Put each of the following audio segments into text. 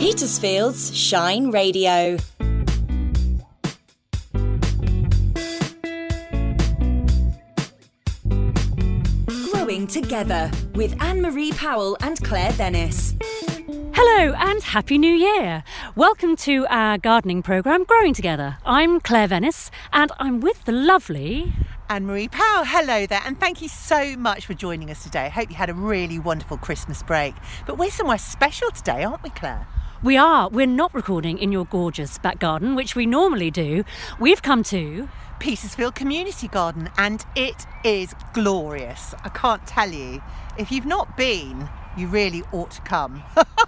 Petersfield's Shine Radio. Growing Together with Anne Marie Powell and Claire Venice. Hello and Happy New Year! Welcome to our gardening programme, Growing Together. I'm Claire Venice and I'm with the lovely. Anne Marie Powell, hello there, and thank you so much for joining us today. I hope you had a really wonderful Christmas break. But we're somewhere special today, aren't we, Claire? We are. We're not recording in your gorgeous back garden, which we normally do. We've come to. Petersfield Community Garden, and it is glorious. I can't tell you. If you've not been, you really ought to come.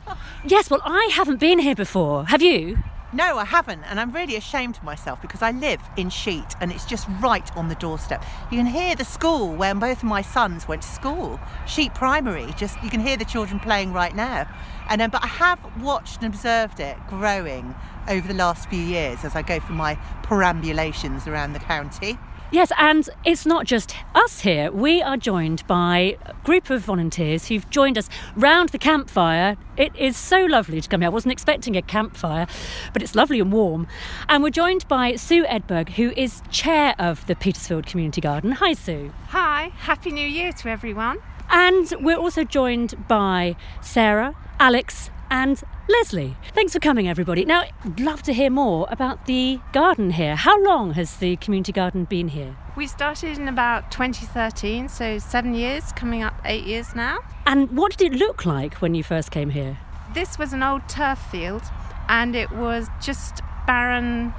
yes, well, I haven't been here before. Have you? No, I haven't, and I'm really ashamed of myself because I live in Sheet and it's just right on the doorstep. You can hear the school where both of my sons went to school, Sheet Primary. Just you can hear the children playing right now. And um, but I have watched and observed it growing over the last few years as I go for my perambulations around the county. Yes, and it's not just us here. We are joined by a group of volunteers who've joined us round the campfire. It is so lovely to come here. I wasn't expecting a campfire, but it's lovely and warm. And we're joined by Sue Edberg, who is chair of the Petersfield Community Garden. Hi, Sue. Hi, Happy New Year to everyone. And we're also joined by Sarah, Alex, and Leslie. Thanks for coming, everybody. Now, I'd love to hear more about the garden here. How long has the community garden been here? We started in about 2013, so seven years, coming up eight years now. And what did it look like when you first came here? This was an old turf field, and it was just barren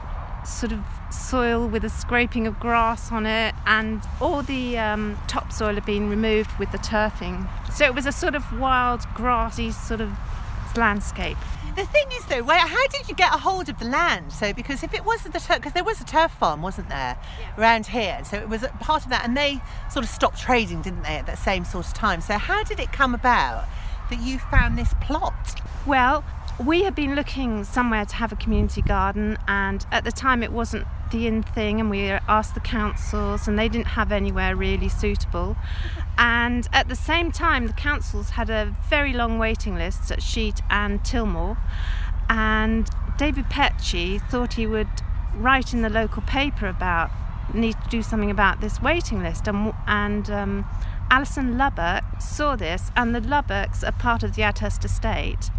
sort of soil with a scraping of grass on it, and all the um, topsoil had been removed with the turfing. So it was a sort of wild, grassy sort of landscape. The thing is, though, where, how did you get a hold of the land? So, because if it wasn't the turf, because there was a turf farm, wasn't there, yeah. around here, so it was part of that, and they sort of stopped trading, didn't they, at that same sort of time? So, how did it come about that you found this plot? Well, we had been looking somewhere to have a community garden, and at the time it wasn't thing, and we asked the councils, and they didn't have anywhere really suitable. And at the same time, the councils had a very long waiting list at Sheet and Tilmore, and David Petchey thought he would write in the local paper about need to do something about this waiting list, and and um, Alison Lubbock saw this, and the Lubbocks are part of the Adhurst estate.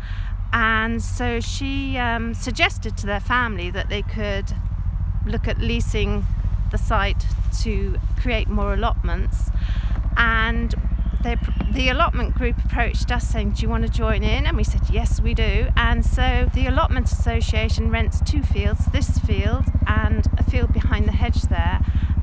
And so she um, suggested to their family that they could look at leasing the site to create more allotments. And they, the allotment group approached us saying, Do you want to join in? And we said, Yes, we do. And so the Allotment Association rents two fields this field and a field behind the hedge there.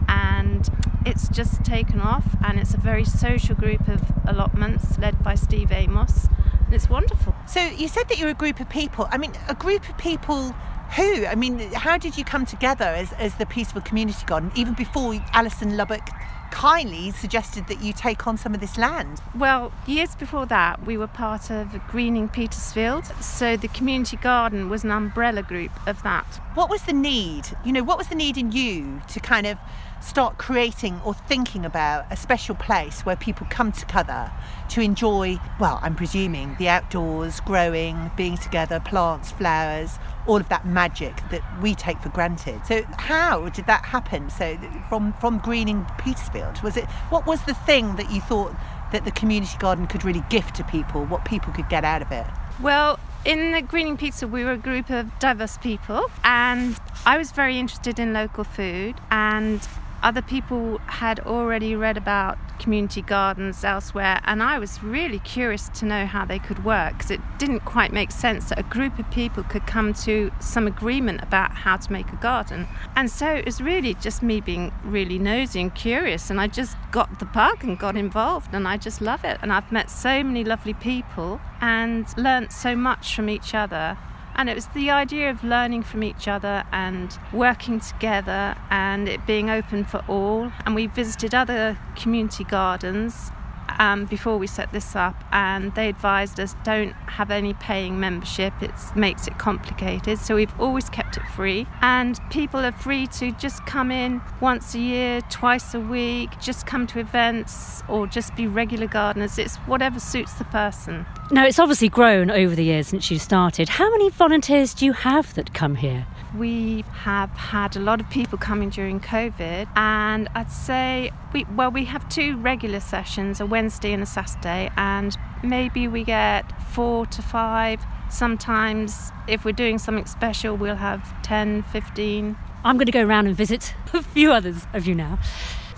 And it's just taken off, and it's a very social group of allotments led by Steve Amos. And it's wonderful. So you said that you're a group of people. I mean, a group of people who? I mean, how did you come together as, as the Petersfield Community Garden, even before Alison Lubbock kindly suggested that you take on some of this land? Well, years before that, we were part of Greening Petersfield. So the community garden was an umbrella group of that. What was the need? You know, what was the need in you to kind of start creating or thinking about a special place where people come together to enjoy, well, I'm presuming the outdoors, growing, being together, plants, flowers, all of that magic that we take for granted. So how did that happen? So from from greening Petersfield, was it what was the thing that you thought that the community garden could really gift to people, what people could get out of it? Well, in the Greening Pizza, we were a group of diverse people, and I was very interested in local food. And other people had already read about community gardens elsewhere, and I was really curious to know how they could work because it didn't quite make sense that a group of people could come to some agreement about how to make a garden. And so it was really just me being really nosy and curious, and I just got the bug and got involved, and I just love it. And I've met so many lovely people and learnt so much from each other and it was the idea of learning from each other and working together and it being open for all. And we visited other community gardens um, before we set this up, and they advised us don't have any paying membership. It makes it complicated, so we've always kept it free. And people are free to just come in once a year, twice a week, just come to events, or just be regular gardeners. It's whatever suits the person. Now, it's obviously grown over the years since you started. How many volunteers do you have that come here? We have had a lot of people coming during COVID, and I'd say we well we have two regular sessions, a Wednesday and a Saturday, and maybe we get four to five. Sometimes, if we're doing something special, we'll have 10, 15. I'm going to go around and visit a few others of you now.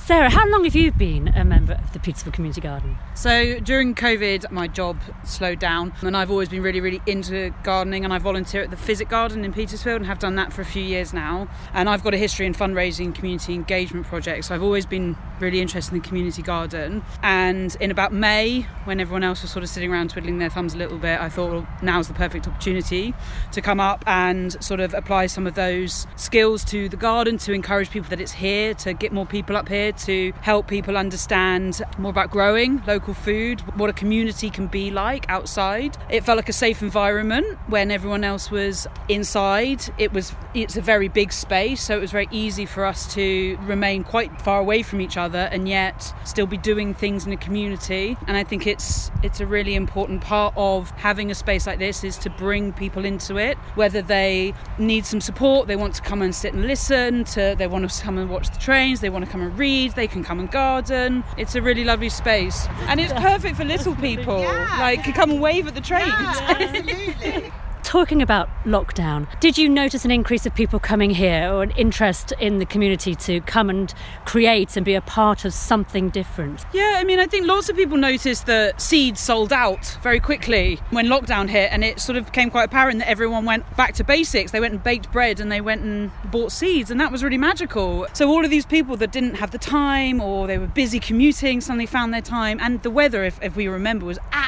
Sarah, how long have you been a member of the Petersfield Community Garden? So during COVID, my job slowed down, and I've always been really, really into gardening. And I volunteer at the Physic Garden in Petersfield and have done that for a few years now. And I've got a history in fundraising, community engagement projects. So I've always been really interested in the community garden. And in about May, when everyone else was sort of sitting around twiddling their thumbs a little bit, I thought, well, now's the perfect opportunity to come up and sort of apply some of those skills to the garden to encourage people that it's here, to get more people up here to help people understand more about growing local food, what a community can be like outside. It felt like a safe environment when everyone else was inside. It was it's a very big space, so it was very easy for us to remain quite far away from each other and yet still be doing things in a community. And I think it's it's a really important part of having a space like this is to bring people into it, whether they need some support, they want to come and sit and listen, to they want to come and watch the trains, they want to come and read they can come and garden. It's a really lovely space. And it's perfect for little people. Yeah. Like, come and wave at the trains. Yeah, absolutely. Talking about lockdown, did you notice an increase of people coming here or an interest in the community to come and create and be a part of something different? Yeah, I mean, I think lots of people noticed that seeds sold out very quickly when lockdown hit, and it sort of became quite apparent that everyone went back to basics. They went and baked bread and they went and bought seeds, and that was really magical. So, all of these people that didn't have the time or they were busy commuting suddenly found their time, and the weather, if, if we remember, was absolutely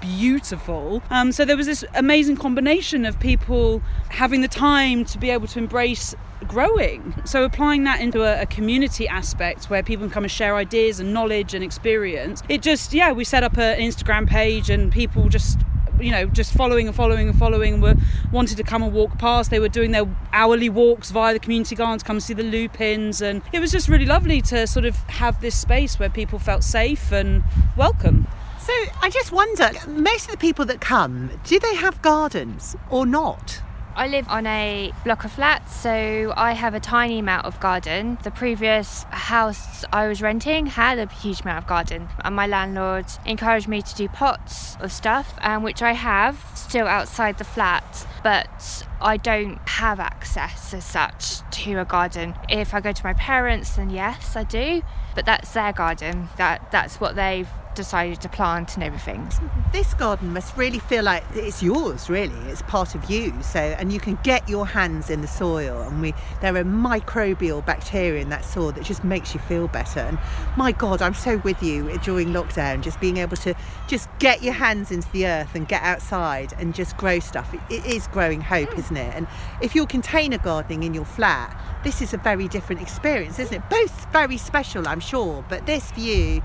beautiful. Um, so, there was this amazing combination of people having the time to be able to embrace growing. So applying that into a, a, community aspect where people can come and share ideas and knowledge and experience. It just yeah, we set up an Instagram page and people just you know just following and following and following were wanted to come and walk past they were doing their hourly walks via the community gardens come see the lupins and it was just really lovely to sort of have this space where people felt safe and welcome So I just wonder, most of the people that come, do they have gardens or not? I live on a block of flats, so I have a tiny amount of garden. The previous house I was renting had a huge amount of garden, and my landlord encouraged me to do pots of stuff, um, which I have still outside the flat, but I don't have access as such to a garden. If I go to my parents, then yes, I do, but that's their garden. That that's what they've decided to plant and everything. This garden must really feel like it's yours, really. It's part of you. So, and you can get your hands in the soil, and we there are microbial bacteria in that soil that just makes you feel better. And my God, I'm so with you during lockdown, just being able to just get your hands into the earth and get outside and just grow stuff. It, it is growing hope, isn't it? And if you're container gardening in your flat, this is a very different experience, isn't it? Both very special, I'm sure, but this view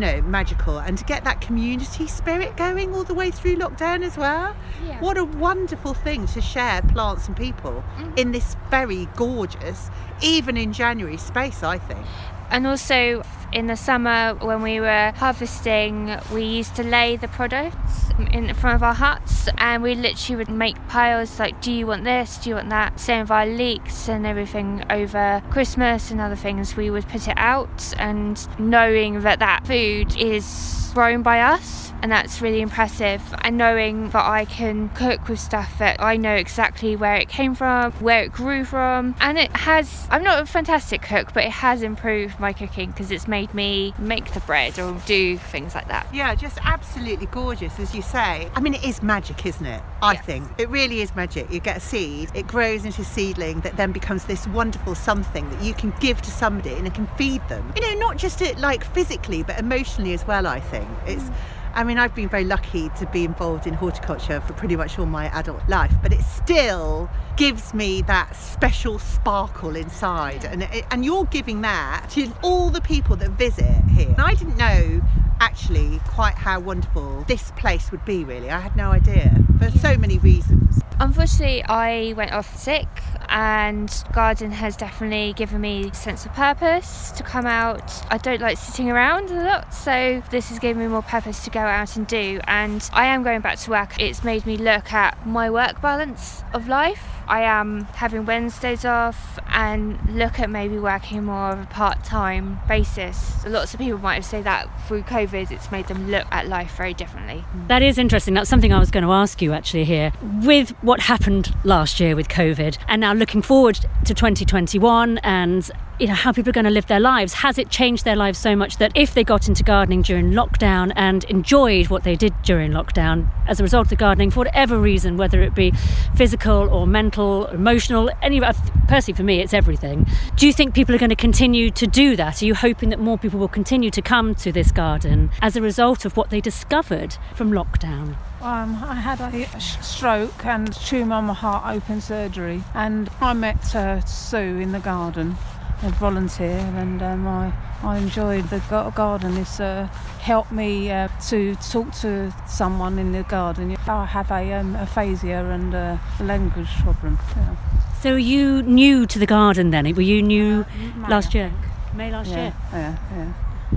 know, magical and to get that community spirit going all the way through lockdown as well. Yeah. What a wonderful thing to share plants and people mm. in this very gorgeous, even in January, space, I think. And also in the summer when we were harvesting, we used to lay the products in front of our huts and we literally would make piles like, do you want this? Do you want that? Same with our leeks and everything over Christmas and other things. We would put it out and knowing that that food is grown by us and that's really impressive. And knowing that I can cook with stuff that I know exactly where it came from, where it grew from, and it has. I'm not a fantastic cook, but it has improved my cooking because it's made me make the bread or do things like that. Yeah, just absolutely gorgeous, as you say. I mean, it is magic, isn't it? I Yes. think it really is magic. You get a seed, it grows into a seedling that then becomes this wonderful something that you can give to somebody and it can feed them. You know, not just it like physically, but emotionally as well. I think it's. Mm. I mean, I've been very lucky to be involved in horticulture for pretty much all my adult life, but it still gives me that special sparkle inside. And, it, and you're giving that to all the people that visit here. And I didn't know actually quite how wonderful this place would be, really. I had no idea for so many reasons. Unfortunately, I went off sick, and garden has definitely given me a sense of purpose to come out. I don't like sitting around a lot, so this has given me more purpose to go out and do. And I am going back to work. It's made me look at my work balance of life. I am having Wednesdays off and look at maybe working more of a part time basis. Lots of people might have said that through COVID, it's made them look at life very differently. That is interesting. That's something I was going to ask you actually here. With what happened last year with COVID and now looking forward to 2021 and you know how people are going to live their lives. Has it changed their lives so much that if they got into gardening during lockdown and enjoyed what they did during lockdown as a result of the gardening for whatever reason whether it be physical or mental or emotional any uh, personally for me it's everything. Do you think people are going to continue to do that? Are you hoping that more people will continue to come to this garden as a result of what they discovered from lockdown um, I had a stroke and tumour on my heart open surgery, and I met uh, Sue in the garden, a volunteer, and um, I, I enjoyed the garden. It's uh, helped me uh, to talk to someone in the garden. I have a um, aphasia and a language problem. Yeah. So you new to the garden then? Were you new May, last year? May last yeah, year. Yeah, yeah.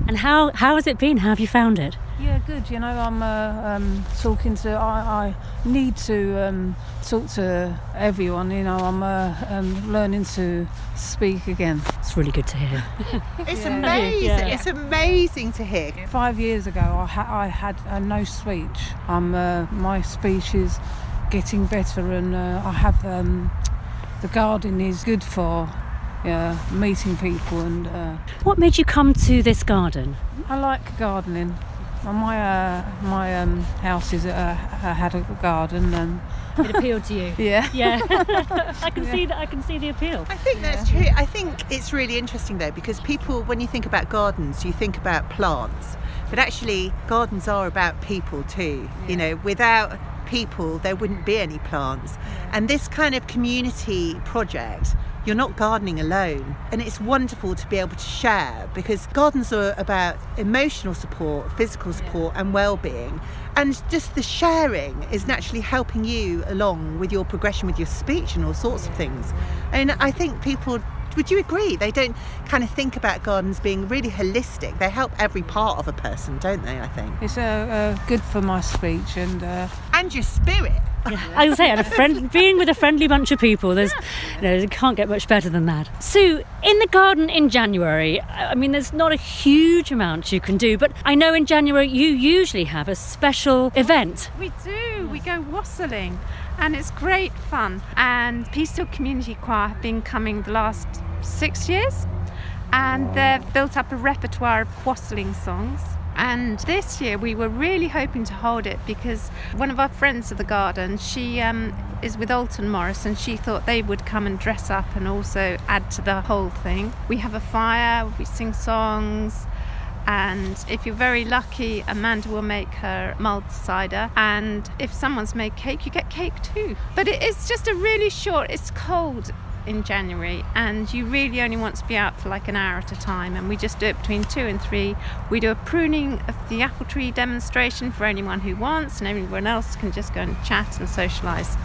And how how has it been? How have you found it? Yeah, good. You know, I'm uh, um, talking to. I, I need to um, talk to everyone. You know, I'm uh, um, learning to speak again. It's really good to hear. It's Yeah. amazing. Yeah. It's amazing to hear. Five years ago, I, ha- I had uh, no speech. I'm uh, my speech is getting better, and uh, I have um, the garden is good for yeah, meeting people, and uh, what made you come to this garden? I like gardening. Well, my uh, my um, house is uh, had a garden, and It appealed to you. yeah. Yeah, I can see that. I can see the appeal. I think that's true. I think it's really interesting though because people, when you think about gardens, you think about plants, but actually gardens are about people too. You know, without people, there wouldn't be any plants. And this kind of community project. You're not gardening alone, and it's wonderful to be able to share because gardens are about emotional support, physical support, and well-being, and just the sharing is naturally helping you along with your progression with your speech and all sorts of things. And I think people would you agree? They don't kind of think about gardens being really holistic. They help every part of a person, don't they? I think, It's uh, uh, good for my speech, and uh, and your spirit. Yeah. I was say, and a friend, being with a friendly bunch of people, there's, you know, it can't get much better than that. Sue, in the garden in January, I I mean, there's not a huge amount you can do, but I know in January you usually have a special event. We do. We go wassailing, and it's great fun. And Petersfield Community Choir have been coming the last six years, and they've built up a repertoire of wassailing songs. And this year we were really hoping to hold it because one of our friends of the garden, she um, is with Alton Morris, and she thought they would come and dress up and also add to the whole thing. We have a fire, we sing songs, and if you're very lucky, Amanda will make her mulled cider. And if someone's made cake, you get cake too. But it is just a really short, it's cold in January, and you really only want to be out for like an hour at a time. And we just do it between two and three. We do a pruning of the apple tree demonstration for anyone who wants, and everyone else can just go and chat and socialise.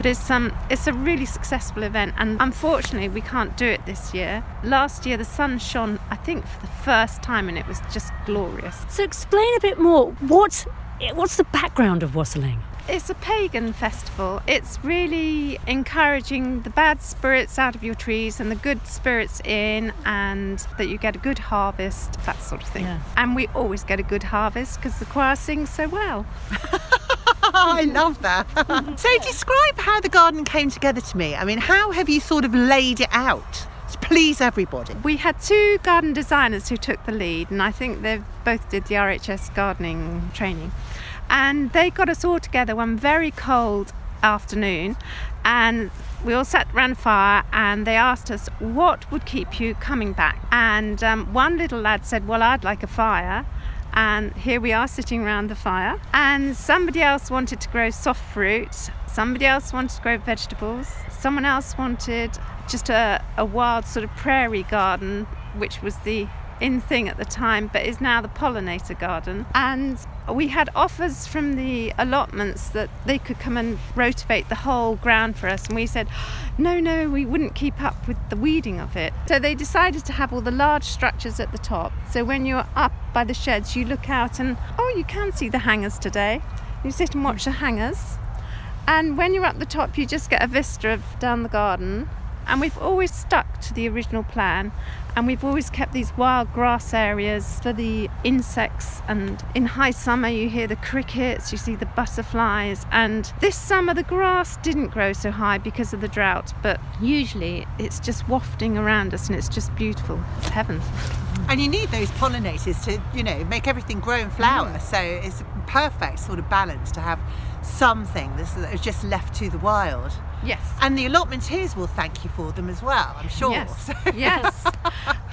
But it's um it's a really successful event and unfortunately we can't do it this year. Last year the sun shone I think for the first time and it was just glorious. So explain a bit more. What, what's the background of wassailing? It's a pagan festival. It's really encouraging the bad spirits out of your trees and the good spirits in, and that you get a good harvest, that sort of thing. Yeah. And we always get a good harvest because the choir sings so well. I love that. so, describe how the garden came together to me. I mean, how have you sort of laid it out to please everybody? We had two garden designers who took the lead, and I think they both did the RHS gardening training. And they got us all together one very cold afternoon, and we all sat around a fire, and they asked us what would keep you coming back. And um, one little lad said, "Well, I'd like a fire." And here we are sitting around the fire. And somebody else wanted to grow soft fruit. Somebody else wanted to grow vegetables. Someone else wanted just a, a wild sort of prairie garden, which was the in thing at the time, but is now the pollinator garden. And we had offers from the allotments that they could come and rotivate the whole ground for us. And we said, no, no, we wouldn't keep up with the weeding of it. So they decided to have all the large structures at the top. So when you're up by the sheds, you look out and, oh, you can see the hangers today. You sit and watch the hangers. And when you're up the top, you just get a vista of down the garden. And we've always stuck to the original plan and we've always kept these wild grass areas for the insects and in high summer you hear the crickets you see the butterflies and this summer the grass didn't grow so high because of the drought but usually it's just wafting around us and it's just beautiful it's heaven And you need those pollinators to, you know, make everything grow and flower. Mm. So it's a perfect sort of balance to have something that's that's just left to the wild. Yes And the allotmenteers will thank you for them as well, I'm sure. Yes. yes.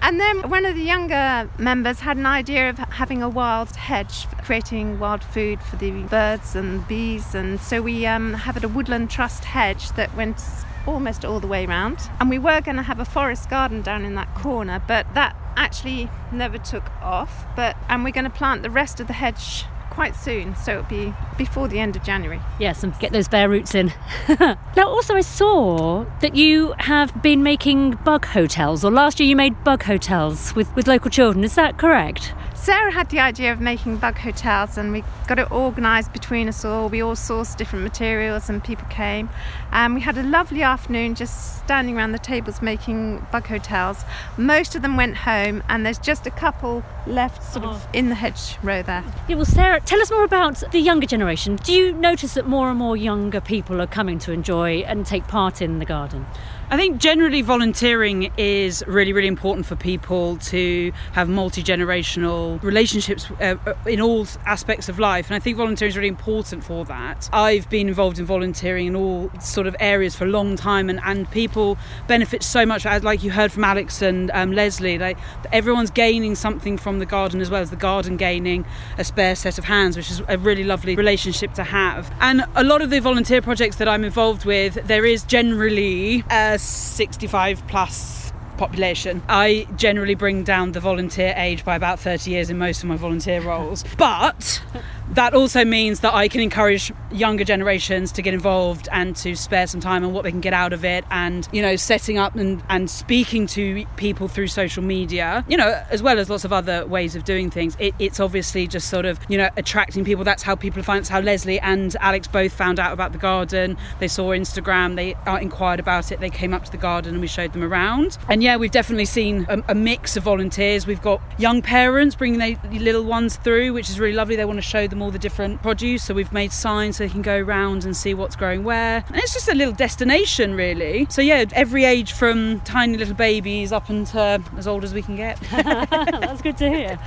And then one of the younger members had an idea of having a wild hedge, creating wild food for the birds and bees. And so we um, have a woodland trust hedge that went almost all the way round. And we were going to have a forest garden down in that corner, but that actually never took off. But and we're going to plant the rest of the hedge quite soon, so it'll be before the end of January. Yes, and get those bare roots in. now, also, I saw that you have been making bug hotels, or last year you made bug hotels with, with local children. Is that correct? Sarah had the idea of making bug hotels, and we got it organised between us all. We all sourced different materials, and people came. And we had a lovely afternoon just standing around the tables making bug hotels. Most of them went home, and there's just a couple left, sort of oh. in the hedgerow there. Yeah, well, Sarah, tell us more about the younger generation. Do you notice that more and more younger people are coming to enjoy and take part in the garden? I think generally volunteering is really, really important for people to have multi generational relationships uh, uh, in all aspects of life. And I think volunteering is really important for that. I've been involved in volunteering in all sort of areas for a long time, and, and people benefit so much. Like you heard from Alex and um, Leslie, like everyone's gaining something from the garden as well as the garden gaining a spare set of hands, which is a really lovely relationship to have. And a lot of the volunteer projects that I'm involved with, there is generally a 65 plus population. I generally bring down the volunteer age by about 30 years in most of my volunteer roles. But that also means that I can encourage younger generations to get involved and to spare some time on what they can get out of it and, you know, setting up and, and speaking to people through social media, you know, as well as lots of other ways of doing things. It, it's obviously just sort of, you know, attracting people. That's how people find, that's how Leslie and Alex both found out about the garden. They saw Instagram, they uh, inquired about it, they came up to the garden and we showed them around. And yeah, we've definitely seen a, a mix of volunteers. We've got young parents bringing their little ones through, which is really lovely. They want to show them all the different produce. So we've made signs so they can go around and see what's growing where. And it's just a little destination, really. So yeah, every age from tiny little babies up until as old as we can get. That's good to hear.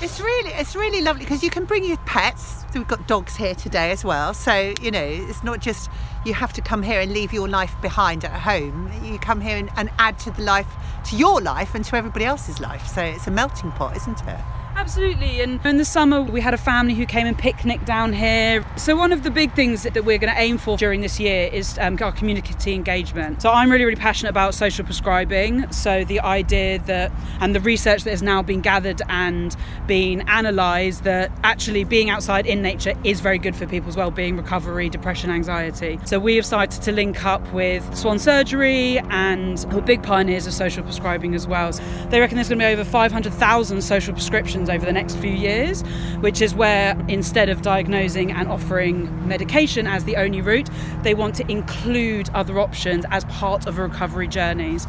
It's really, it's really lovely because you can bring your pets. So we've got dogs here today as well. So you know, it's not just you have to come here and leave your life behind at home. You come here and, and add to the life, to your life and to everybody else's life. So it's a melting pot, isn't it? Absolutely. And in the summer, we had a family who came and picnicked down here. So, one of the big things that we're going to aim for during this year is um, our community engagement. So, I'm really, really passionate about social prescribing. So, the idea that, and the research that has now been gathered and been analysed, that actually being outside in nature is very good for people's well-being, recovery, depression, anxiety. So, we have started to link up with Swan Surgery and big pioneers of social prescribing as well. So they reckon there's going to be over 500,000 social prescriptions over the next few years, which is where instead of diagnosing and offering medication as the only route, they want to include other options as part of recovery journeys.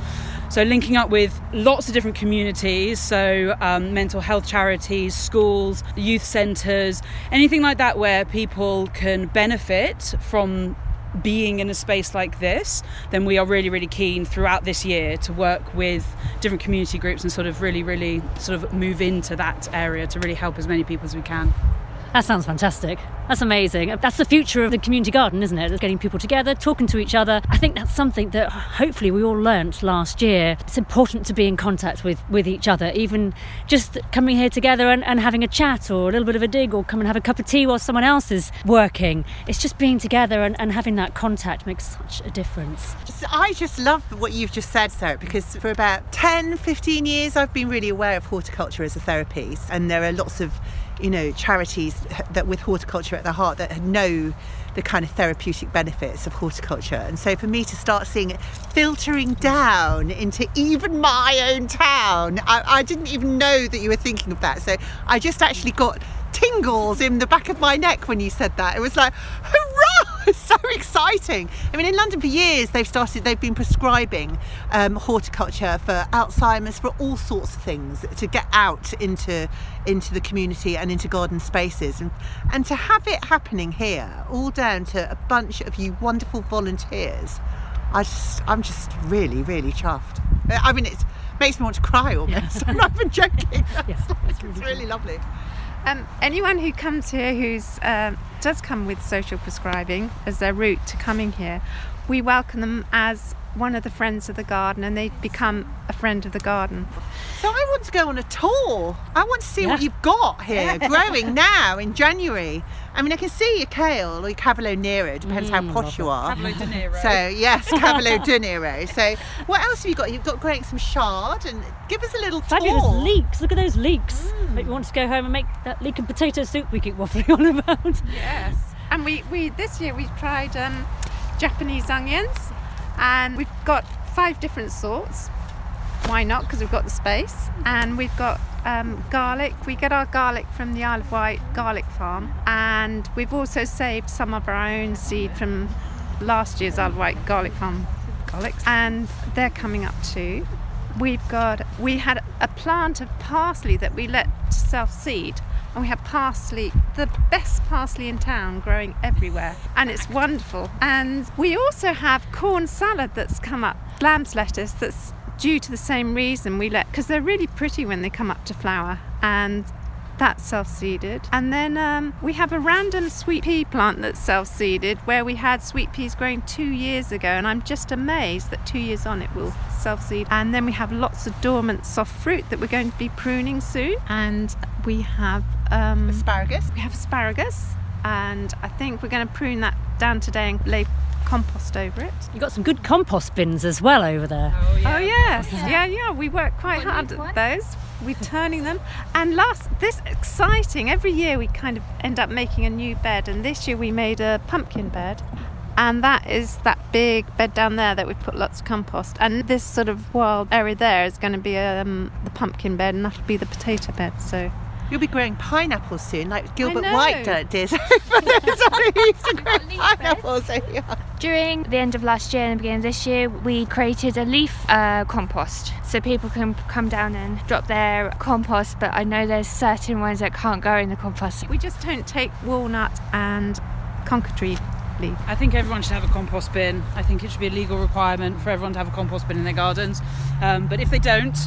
So, linking up with lots of different communities, so um, mental health charities, schools, youth centres, anything like that, where people can benefit from being in a space like this, then we are really, really keen throughout this year to work with different community groups and sort of really, really sort of move into that area to really help as many people as we can. That sounds fantastic. That's amazing. That's the future of the community garden, isn't it? It's getting people together, talking to each other. I think that's something that hopefully we all learnt last year. It's important to be in contact with, with each other, even just coming here together and, and having a chat or a little bit of a dig or come and have a cup of tea while someone else is working. It's just being together and, and having that contact makes such a difference. I just love what you've just said, Sarah, because for about 10, 15 years I've been really aware of horticulture as a therapy. And there are lots of you know, charities that with horticulture at their heart that know the kind of therapeutic benefits of horticulture. And so for me to start seeing it filtering down into even my own town, I, I didn't even know that you were thinking of that. So I just actually got tingles in the back of my neck when you said that. It was like, So exciting. I mean, in London for years, they've started, they've been prescribing um, horticulture for Alzheimer's, for all sorts of things, to get out into into the community and into garden spaces, and and to have it happening here, all down to a bunch of you wonderful volunteers. I just, I'm just really, really chuffed. I mean, it makes me want to cry almost. I'm not even joking. Yeah, like- really it's really lovely. Um, anyone who comes here who's um, does come with social prescribing as their route to coming here, we welcome them as one of the friends of the garden, and they become a friend of the garden. So I want to go on a tour. I want to see what you've got here growing now in January. I mean, I can see your kale or your Cavolo Nero, depends how posh you are. Cavolo de Nero. So yes, Cavolo de Nero. So what else have you got? You've got growing some chard, and give us a little Fabulous tour. leeks. Look at those leeks. Make me want to go home and make that leek and potato soup we keep waffling on about. Yes. And we, we this year we've tried um, Japanese onions, and we've got five different sorts. Why not? Because we've got the space, and we've got um, garlic. We get our garlic from the Isle of Wight garlic farm, and we've also saved some of our own seed from last year's Isle of Wight garlic farm garlics, and they're coming up too. We've got we had a plant of parsley that we let self seed and we have parsley, the best parsley in town, growing everywhere, and it's wonderful. And we also have corn salad that's come up, lamb's lettuce that's due to the same reason we let because they're really pretty when they come up to flower and that's self-seeded. And then um, we have a random sweet pea plant that's self-seeded where we had sweet peas growing two years ago and i'm just amazed that two years on it will self-seed. And then we have lots of dormant soft fruit that we're going to be pruning soon. And we have um, Asparagus. we have asparagus and i think we're going to prune that down today and lay compost over it You've got some good compost bins as well over there. Oh, yeah. Oh yes, yeah, yeah. We work quite What hard at those. We're turning them, and last this exciting. Every year we kind of end up making a new bed, and this year we made a pumpkin bed, and that is that big bed down there that we've put lots of compost. And this sort of wild area there is going to be um, the pumpkin bed, and that'll be the potato bed. So You'll be growing pineapples soon, like Gilbert. White did. did. He used to grow Got leaf beds. pineapples. So, yeah. During the end of last year and the beginning of this year, we created a leaf uh, compost so people can come down and drop their compost. But I know there's certain ones that can't go in the compost. we just don't take walnut and conker I think everyone should have a compost bin. I think it should be a legal requirement for everyone to have a compost bin in their gardens. Um, but if they don't,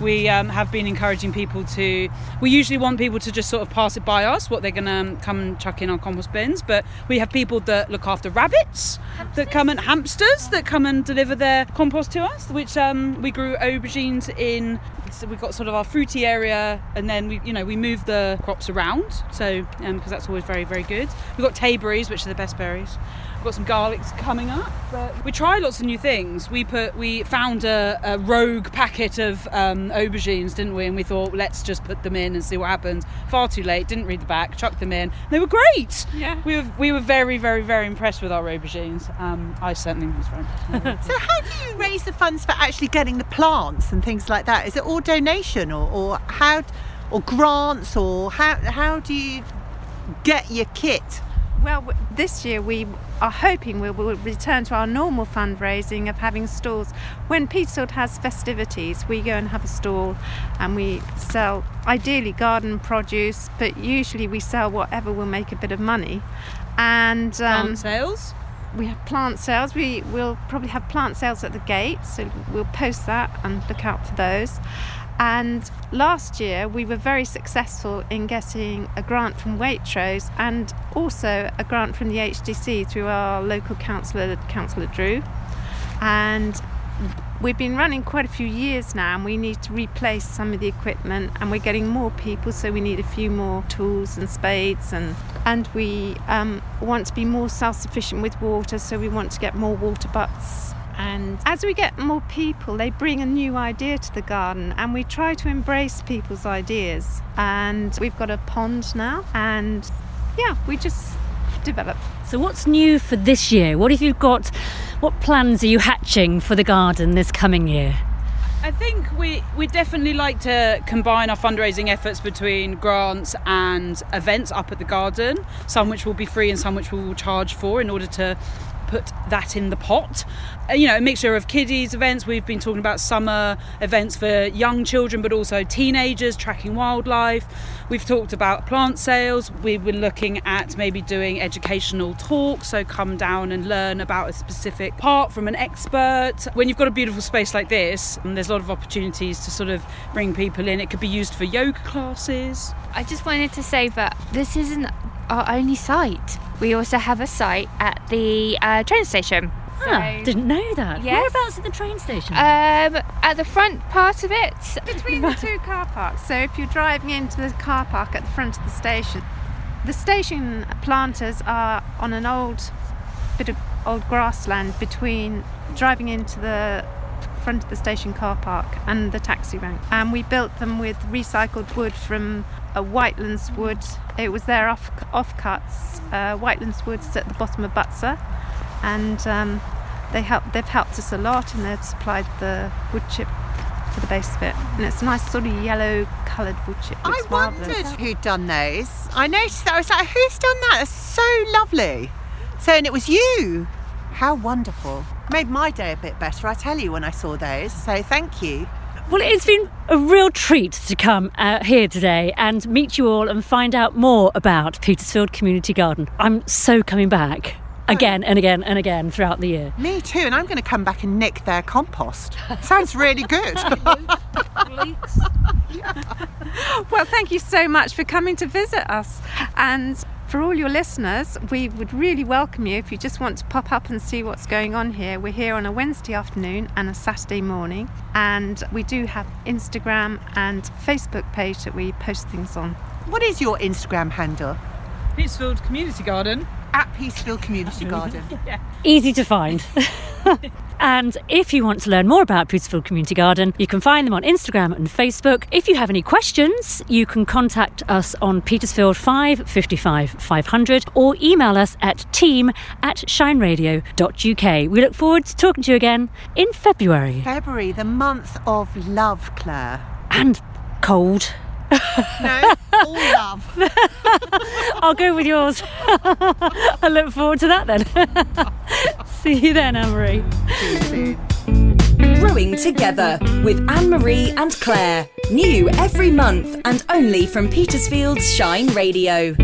we um, have been encouraging people to. We usually want people to just sort of pass it by us what they're going to um, come and chuck in our compost bins. But we have people that look after rabbits, that come and hamsters that come and deliver their compost to us. Which um, we grew aubergines in. So we've got sort of our fruity area, and then we, you know, we move the crops around. So um, because that's always very, very good. We've got tayberries, which are the best berries. We've got some garlics coming up. But we try lots of new things. We put we found a, a rogue packet of um, aubergines, didn't we? And we thought let's just put them in and see what happens. Far too late. Didn't read the back. Chucked them in. They were great. Yeah. We were we were very very very impressed with our aubergines. Um, I certainly was very impressed. So how do you raise the funds for actually getting the plants and things like that? Is it all donation or, or how or grants or how how do you get your kit? Well, this year we are hoping we will return to our normal fundraising of having stalls. When Petersfield has festivities, we go and have a stall and we sell ideally garden produce, but usually we sell whatever will make a bit of money. And um, Plant sales. we have plant sales. We will probably have plant sales at the gate, so we'll post that and look out for those. And last year we were very successful in getting a grant from Waitrose and also a grant from the HDC through our local councillor, Councillor Drew. And we've been running quite a few years now and we need to replace some of the equipment and we're getting more people so we need a few more tools and spades and and we um, want to be more self-sufficient with water so we want to get more water butts and as we get more people, they bring a new idea to the garden, and we try to embrace people's ideas. And we've got a pond now, and yeah, we just develop. So, what's new for this year? What have you got? What plans are you hatching for the garden this coming year? I think we we definitely like to combine our fundraising efforts between grants and events up at the garden, some which will be free and some which we will charge for in order to put that in the pot. Uh, you know, a mixture of kiddies events. We've been talking about summer events for young children, but also teenagers tracking wildlife. We've talked about plant sales. We've been looking at maybe doing educational talks, so come down and learn about a specific part from an expert. When you've got a beautiful space like this, and there's a lot of opportunities to sort of bring people in. It could be used for yoga classes. I just wanted to say that this isn't our only site. We also have a site at the uh, train station. Ah, didn't know that. Yes. Whereabouts at the train station? Um, at the front part of it, Between the two car parks. So if you're driving into the car park at the front of the station, the station planters are on an old bit of old grassland between driving into the front of the station car park and the taxi rank. And we built them with recycled wood from a Whitelands wood. It was their off offcuts. Uh, Whitelands woods at the bottom of Butser, and um, they help. They've helped us a lot, and they've supplied the wood chip for the base of it. And it's a nice sort of yellow coloured wood chip. I marvellous. wondered who'd done those. I noticed that. I was like, who's done that? It's so lovely. So, and it was you. How wonderful. Made my day a bit better, I tell you, when I saw those. So, thank you. Well, it's been a real treat to come uh, here today and meet you all and find out more about Petersfield Community Garden. I'm so coming back again and again and again throughout the year. Me too, and I'm going to come back and nick their compost. Sounds really good. Well, thank you so much for coming to visit us. And for all your listeners, we would really welcome you if you just want to pop up and see what's going on here. We're here on a Wednesday afternoon and a Saturday morning, and we do have Instagram and Facebook page that we post things on. what is your Instagram handle? Petersfield Community Garden. At Petersfield Community Garden. Easy to find. and if you want to learn more about Petersfield Community Garden, you can find them on Instagram and Facebook. If you have any questions, you can contact us on Petersfield 555 500 or email us at team at shineradio.uk. We look forward to talking to you again in February. February, the month of love, Claire. And cold. No, all love. I'll go with yours. I look forward to that then. See you then, Anne Marie. Growing Together with Anne Marie and Claire. New every month and only from Petersfield's Shine Radio.